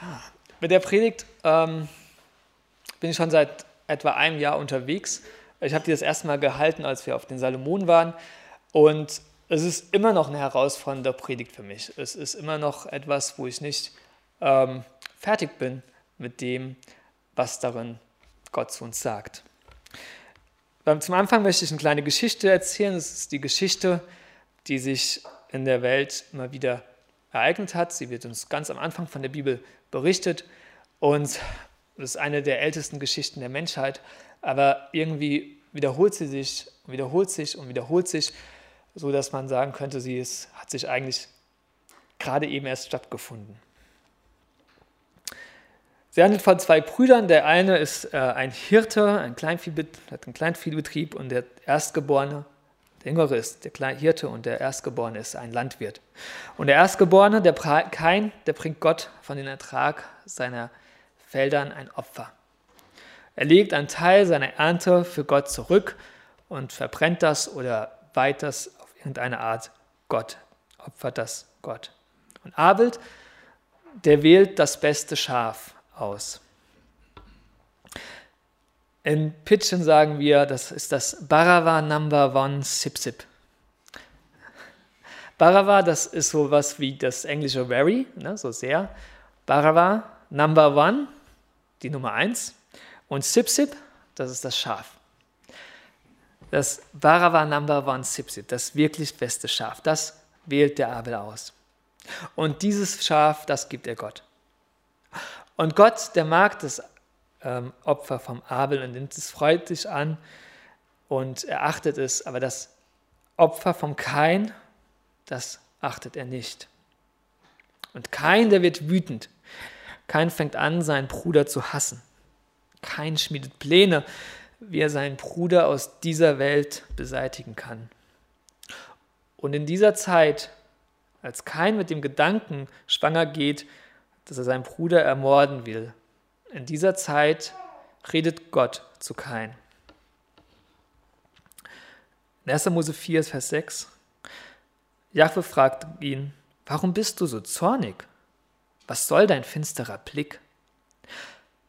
Ja, mit der Predigt ähm, bin ich schon seit etwa einem Jahr unterwegs. Ich habe die das erste Mal gehalten, als wir auf den Salomon waren. Und es ist immer noch eine herausfordernde Predigt für mich. Es ist immer noch etwas, wo ich nicht ähm, fertig bin mit dem, was darin Gott zu uns sagt. Zum Anfang möchte ich eine kleine Geschichte erzählen. Es ist die Geschichte, die sich in der Welt immer wieder ereignet hat. Sie wird uns ganz am Anfang von der Bibel berichtet und es ist eine der ältesten Geschichten der Menschheit, aber irgendwie wiederholt sie sich und wiederholt sich und wiederholt sich, so dass man sagen könnte, sie ist, hat sich eigentlich gerade eben erst stattgefunden. Sie handelt von zwei Brüdern. Der eine ist äh, ein Hirte, ein hat einen Kleinviehbetrieb und der Erstgeborene der Jüngere ist der kleine Hirte und der Erstgeborene ist ein Landwirt. Und der Erstgeborene, der Kain, der bringt Gott von den Ertrag seiner Feldern ein Opfer. Er legt einen Teil seiner Ernte für Gott zurück und verbrennt das oder weiht das auf irgendeine Art Gott, opfert das Gott. Und Abel, der wählt das beste Schaf aus. In Pitchen sagen wir, das ist das Barawa Number One Sip Sip. Barawa, das ist so was wie das englische very, ne, so sehr. Barawa Number One, die Nummer eins. Und Sip Sip, das ist das Schaf. Das Barawa Number One Sip Sip, das wirklich beste Schaf, das wählt der Abel aus. Und dieses Schaf, das gibt er Gott. Und Gott, der mag das ähm, Opfer vom Abel und nimmt es freundlich an und er achtet es, aber das Opfer vom Kain, das achtet er nicht. Und Kain, der wird wütend. Kain fängt an, seinen Bruder zu hassen. Kain schmiedet Pläne, wie er seinen Bruder aus dieser Welt beseitigen kann. Und in dieser Zeit, als Kain mit dem Gedanken schwanger geht, dass er seinen Bruder ermorden will, in dieser Zeit redet Gott zu Kain. In 1. Mose 4, Vers 6. Jahwe fragt ihn, warum bist du so zornig? Was soll dein finsterer Blick?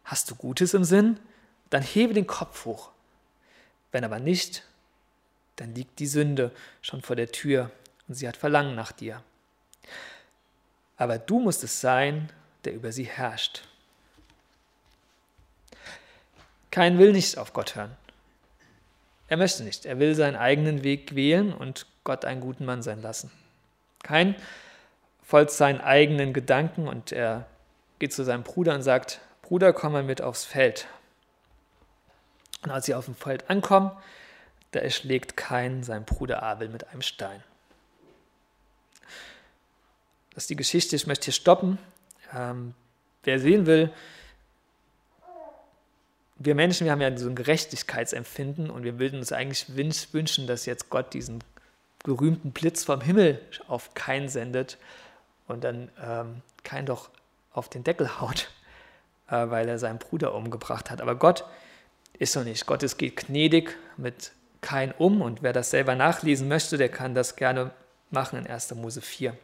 Hast du Gutes im Sinn? Dann hebe den Kopf hoch. Wenn aber nicht, dann liegt die Sünde schon vor der Tür und sie hat Verlangen nach dir. Aber du musst es sein, der über sie herrscht. Kein will nicht auf Gott hören. Er möchte nicht. Er will seinen eigenen Weg wählen und Gott einen guten Mann sein lassen. Kein folgt seinen eigenen Gedanken und er geht zu seinem Bruder und sagt, Bruder, komm mal mit aufs Feld. Und als sie auf dem Feld ankommen, da erschlägt Kain seinen Bruder Abel mit einem Stein. Das ist die Geschichte, ich möchte hier stoppen. Ähm, wer sehen will, wir Menschen, wir haben ja so ein Gerechtigkeitsempfinden und wir würden uns eigentlich wünschen, dass jetzt Gott diesen berühmten Blitz vom Himmel auf Kain sendet und dann ähm, Kain doch auf den Deckel haut, äh, weil er seinen Bruder umgebracht hat. Aber Gott ist so nicht. Gott ist, geht gnädig mit Kain um und wer das selber nachlesen möchte, der kann das gerne machen in 1. Mose 4.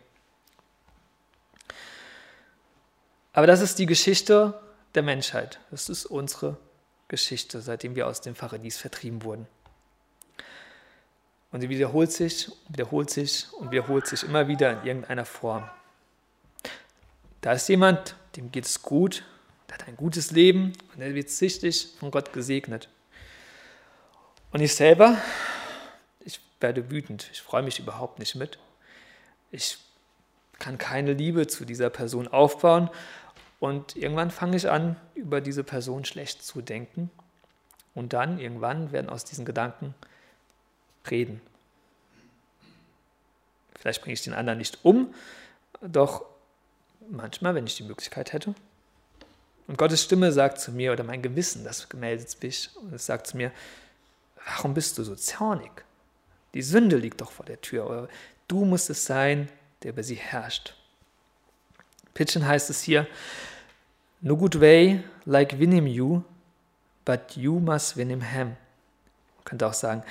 Aber das ist die Geschichte der Menschheit. Das ist unsere Geschichte. Seitdem wir aus dem Paradies vertrieben wurden. Und sie wiederholt sich, wiederholt sich und wiederholt sich immer wieder in irgendeiner Form. Da ist jemand, dem geht es gut, der hat ein gutes Leben und er wird sichtlich von Gott gesegnet. Und ich selber, ich werde wütend, ich freue mich überhaupt nicht mit. Ich kann keine Liebe zu dieser Person aufbauen und irgendwann fange ich an, über diese Person schlecht zu denken. Und dann, irgendwann, werden aus diesen Gedanken Reden. Vielleicht bringe ich den anderen nicht um, doch manchmal, wenn ich die Möglichkeit hätte. Und Gottes Stimme sagt zu mir, oder mein Gewissen, das gemeldet mich, und es sagt zu mir, warum bist du so zornig? Die Sünde liegt doch vor der Tür, aber du musst es sein, der über sie herrscht. Pitchen heißt es hier, No good way like win him you, but you must win him him. Man könnte auch sagen,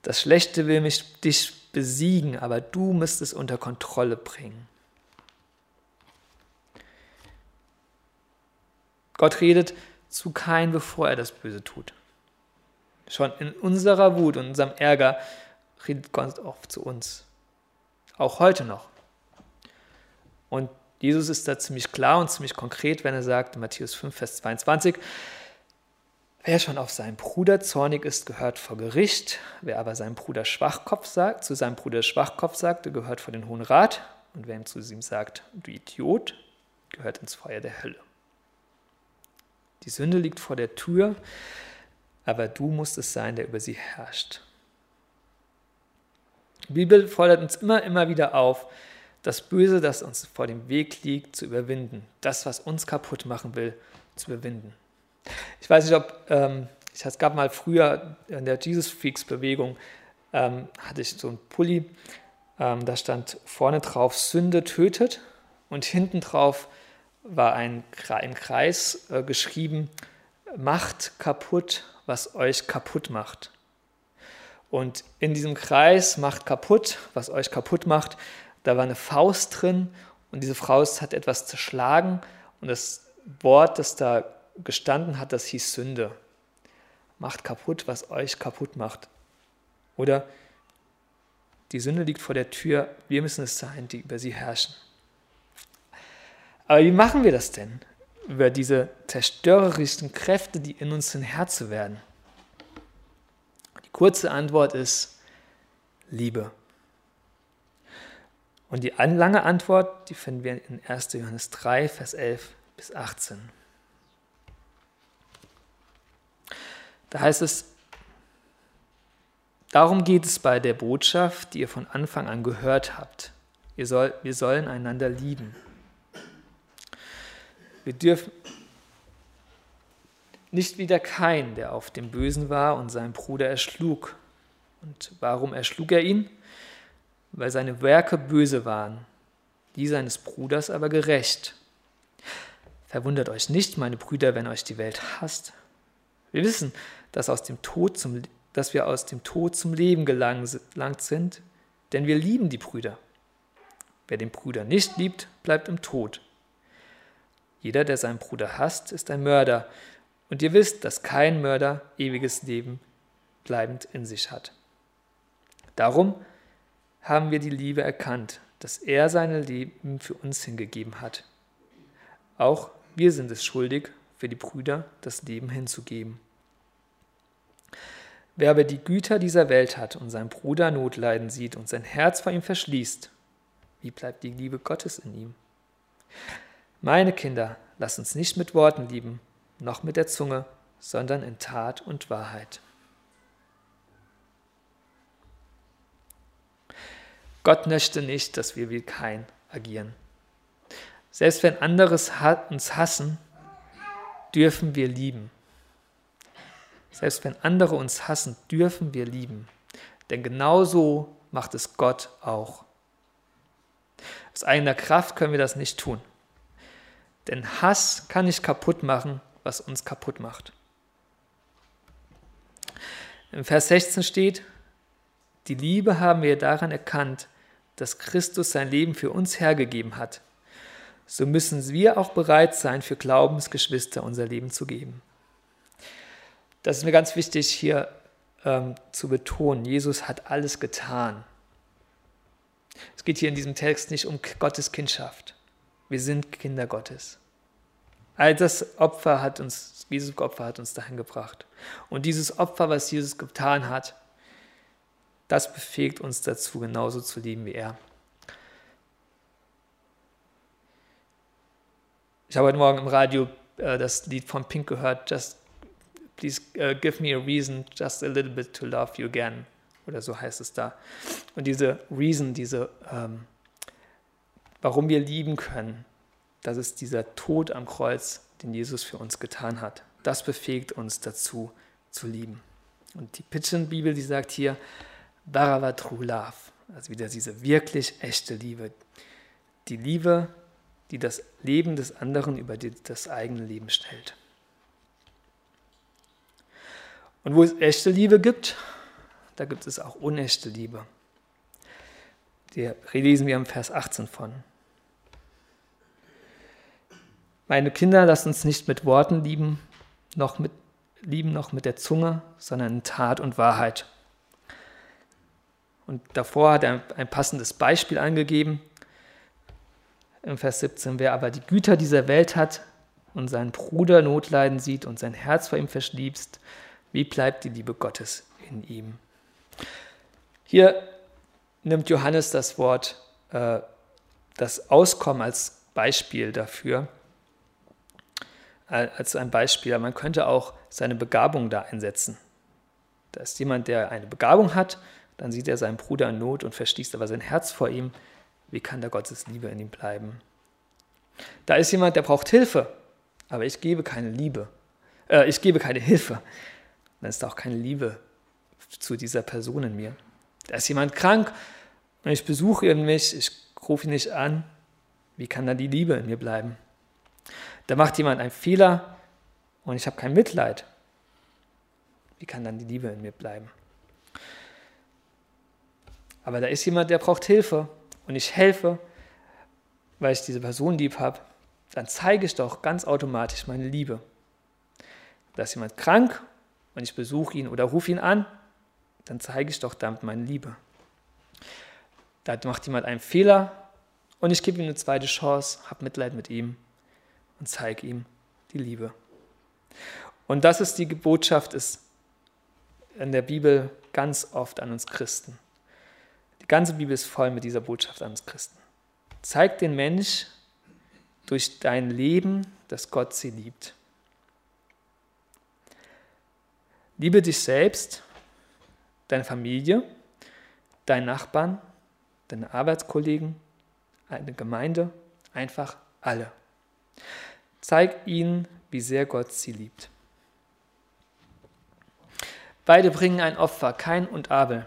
das Schlechte will mich dich besiegen, aber du musst es unter Kontrolle bringen. Gott redet zu Kain, bevor er das Böse tut. Schon in unserer Wut und unserem Ärger redet Gott oft zu uns. Auch heute noch. Und Jesus ist da ziemlich klar und ziemlich konkret, wenn er sagt, in Matthäus 5, Vers 22, Wer schon auf seinen Bruder zornig ist, gehört vor Gericht. Wer aber seinem Bruder Schwachkopf sagt, zu seinem Bruder Schwachkopf sagt, gehört vor den Hohen Rat. Und wer ihm zu ihm sagt, du Idiot, gehört ins Feuer der Hölle. Die Sünde liegt vor der Tür, aber du musst es sein, der über sie herrscht. Die Bibel fordert uns immer, immer wieder auf, das Böse, das uns vor dem Weg liegt, zu überwinden. Das, was uns kaputt machen will, zu überwinden. Ich weiß nicht, ob, ähm, es gab mal früher in der Jesus Freaks Bewegung, ähm, hatte ich so einen Pulli, ähm, da stand vorne drauf Sünde tötet und hinten drauf war ein, ein Kreis äh, geschrieben, macht kaputt, was euch kaputt macht. Und in diesem Kreis macht kaputt, was euch kaputt macht, da war eine Faust drin und diese Faust hat etwas zerschlagen und das Wort, das da gestanden hat, das hieß Sünde. Macht kaputt, was euch kaputt macht. Oder die Sünde liegt vor der Tür, wir müssen es sein, die über sie herrschen. Aber wie machen wir das denn, über diese zerstörerischen Kräfte, die in uns sind, Herr zu werden? Die kurze Antwort ist Liebe. Und die lange Antwort, die finden wir in 1. Johannes 3, Vers 11 bis 18. Da heißt es, darum geht es bei der Botschaft, die ihr von Anfang an gehört habt. Ihr soll, wir sollen einander lieben. Wir dürfen nicht wie der Kain, der auf dem Bösen war und seinen Bruder erschlug. Und warum erschlug er ihn? Weil seine Werke böse waren, die seines Bruders aber gerecht. Verwundert euch nicht, meine Brüder, wenn euch die Welt hasst. Wir wissen, dass, aus dem Tod zum, dass wir aus dem Tod zum Leben gelangt sind, denn wir lieben die Brüder. Wer den Bruder nicht liebt, bleibt im Tod. Jeder, der seinen Bruder hasst, ist ein Mörder, und ihr wisst, dass kein Mörder ewiges Leben bleibend in sich hat. Darum haben wir die Liebe erkannt, dass er sein Leben für uns hingegeben hat. Auch wir sind es schuldig, für die Brüder das Leben hinzugeben. Wer aber die Güter dieser Welt hat und seinen Bruder Notleiden sieht und sein Herz vor ihm verschließt, wie bleibt die Liebe Gottes in ihm? Meine Kinder, lasst uns nicht mit Worten lieben, noch mit der Zunge, sondern in Tat und Wahrheit. Gott möchte nicht, dass wir wie kein agieren. Selbst wenn andere uns hassen, dürfen wir lieben. Selbst wenn andere uns hassen, dürfen wir lieben. Denn genau so macht es Gott auch. Aus eigener Kraft können wir das nicht tun. Denn Hass kann nicht kaputt machen, was uns kaputt macht. Im Vers 16 steht, die Liebe haben wir daran erkannt, dass Christus sein Leben für uns hergegeben hat so müssen wir auch bereit sein, für Glaubensgeschwister unser Leben zu geben. Das ist mir ganz wichtig hier ähm, zu betonen. Jesus hat alles getan. Es geht hier in diesem Text nicht um Gottes Kindschaft. Wir sind Kinder Gottes. All das Opfer hat uns, dieses Opfer hat uns dahin gebracht. Und dieses Opfer, was Jesus getan hat, das befähigt uns dazu, genauso zu lieben wie er. Ich habe heute Morgen im Radio äh, das Lied von Pink gehört, Just Please uh, give me a reason, just a little bit to love you again. Oder so heißt es da. Und diese Reason, diese, ähm, warum wir lieben können, das ist dieser Tod am Kreuz, den Jesus für uns getan hat. Das befähigt uns dazu, zu lieben. Und die Pitchen-Bibel, die sagt hier, Barava True Love. Also wieder diese wirklich echte Liebe. Die Liebe, die das Leben des anderen über das eigene Leben stellt. Und wo es echte Liebe gibt, da gibt es auch unechte Liebe. Die lesen wir im Vers 18 von. Meine Kinder, lasst uns nicht mit Worten lieben, noch mit, lieben, noch mit der Zunge, sondern in Tat und Wahrheit. Und davor hat er ein passendes Beispiel angegeben. Im Vers 17, wer aber die Güter dieser Welt hat und seinen Bruder Notleiden sieht und sein Herz vor ihm verschließt, wie bleibt die Liebe Gottes in ihm? Hier nimmt Johannes das Wort, äh, das Auskommen als Beispiel dafür, als ein Beispiel. Man könnte auch seine Begabung da einsetzen. Da ist jemand, der eine Begabung hat, dann sieht er seinen Bruder in Not und verschließt aber sein Herz vor ihm. Wie kann da Gottes Liebe in ihm bleiben? Da ist jemand, der braucht Hilfe, aber ich gebe keine Liebe. Äh, ich gebe keine Hilfe. Dann ist da auch keine Liebe zu dieser Person in mir. Da ist jemand krank und ich besuche ihn mich, ich rufe ihn nicht an. Wie kann da die Liebe in mir bleiben? Da macht jemand einen Fehler und ich habe kein Mitleid. Wie kann dann die Liebe in mir bleiben? Aber da ist jemand, der braucht Hilfe und ich helfe, weil ich diese Person lieb habe. Dann zeige ich doch ganz automatisch meine Liebe. Da ist jemand krank und ich besuche ihn oder rufe ihn an, dann zeige ich doch damit meine Liebe. Da macht jemand einen Fehler und ich gebe ihm eine zweite Chance, habe Mitleid mit ihm und zeige ihm die Liebe. Und das ist die Botschaft ist in der Bibel ganz oft an uns Christen. Ganze Bibel ist voll mit dieser Botschaft an uns Christen. Zeig den Mensch durch dein Leben, dass Gott sie liebt. Liebe dich selbst, deine Familie, deinen Nachbarn, deine Arbeitskollegen, eine Gemeinde, einfach alle. Zeig ihnen, wie sehr Gott sie liebt. Beide bringen ein Opfer, Kain und Abel.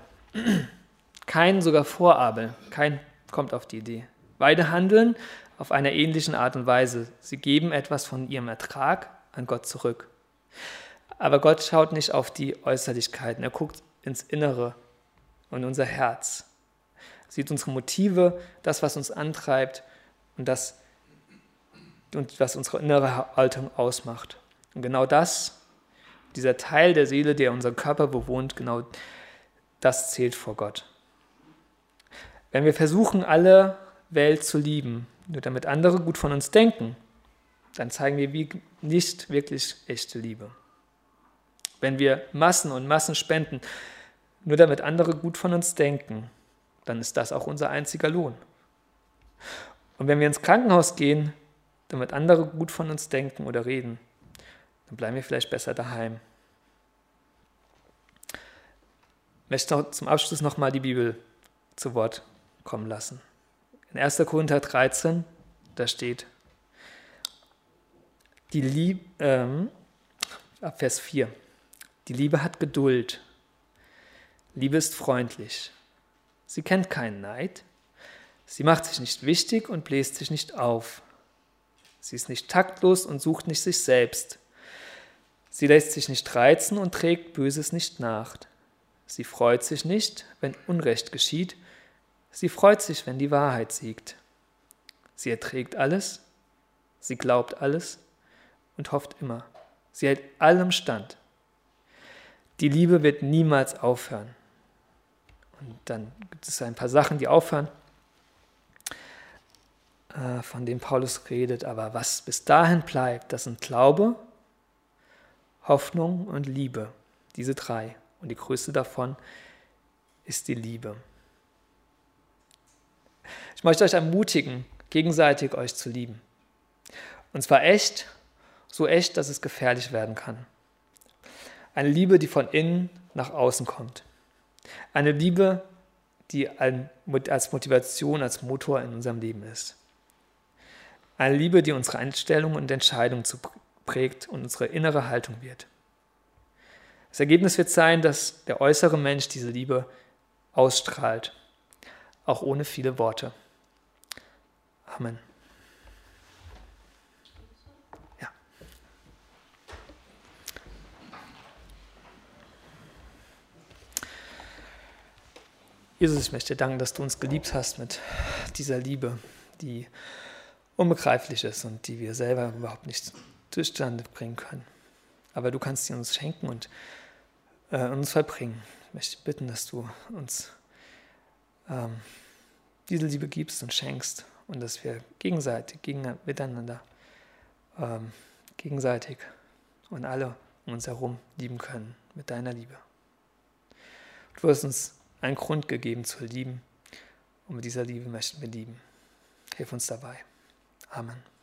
Kein sogar vor Abel. Kein kommt auf die Idee. Beide handeln auf einer ähnlichen Art und Weise. Sie geben etwas von ihrem Ertrag an Gott zurück. Aber Gott schaut nicht auf die Äußerlichkeiten. Er guckt ins Innere und unser Herz. Sieht unsere Motive, das, was uns antreibt und das, und was unsere innere Haltung ausmacht. Und genau das, dieser Teil der Seele, der unseren Körper bewohnt, genau das zählt vor Gott. Wenn wir versuchen, alle Welt zu lieben, nur damit andere gut von uns denken, dann zeigen wir nicht wirklich echte Liebe. Wenn wir Massen und Massen spenden, nur damit andere gut von uns denken, dann ist das auch unser einziger Lohn. Und wenn wir ins Krankenhaus gehen, damit andere gut von uns denken oder reden, dann bleiben wir vielleicht besser daheim. Ich möchte zum Abschluss nochmal die Bibel zu Wort kommen lassen. In 1. Korinther 13, da steht, die Liebe, ähm, ab Vers 4, die Liebe hat Geduld, Liebe ist freundlich, sie kennt keinen Neid, sie macht sich nicht wichtig und bläst sich nicht auf. Sie ist nicht taktlos und sucht nicht sich selbst. Sie lässt sich nicht reizen und trägt Böses nicht nach. Sie freut sich nicht, wenn Unrecht geschieht. Sie freut sich, wenn die Wahrheit siegt. Sie erträgt alles, sie glaubt alles und hofft immer. Sie hält allem stand. Die Liebe wird niemals aufhören. Und dann gibt es ein paar Sachen, die aufhören. Äh, von dem Paulus redet. Aber was bis dahin bleibt, das sind Glaube, Hoffnung und Liebe. Diese drei. Und die größte davon ist die Liebe. Ich möchte euch ermutigen, gegenseitig euch zu lieben. Und zwar echt, so echt, dass es gefährlich werden kann. Eine Liebe, die von innen nach außen kommt. Eine Liebe, die als Motivation, als Motor in unserem Leben ist. Eine Liebe, die unsere Einstellung und Entscheidung prägt und unsere innere Haltung wird. Das Ergebnis wird sein, dass der äußere Mensch diese Liebe ausstrahlt, auch ohne viele Worte. Amen. Ja. Jesus, ich möchte dir danken, dass du uns geliebt hast mit dieser Liebe, die Unbegreifliches und die wir selber überhaupt nicht zustande bringen können. Aber du kannst sie uns schenken und äh, uns vollbringen. Ich möchte bitten, dass du uns ähm, diese Liebe gibst und schenkst und dass wir gegenseitig, gegen, miteinander, ähm, gegenseitig und alle um uns herum lieben können mit deiner Liebe. Du hast uns einen Grund gegeben zu lieben und mit dieser Liebe möchten wir lieben. Hilf uns dabei. Amen.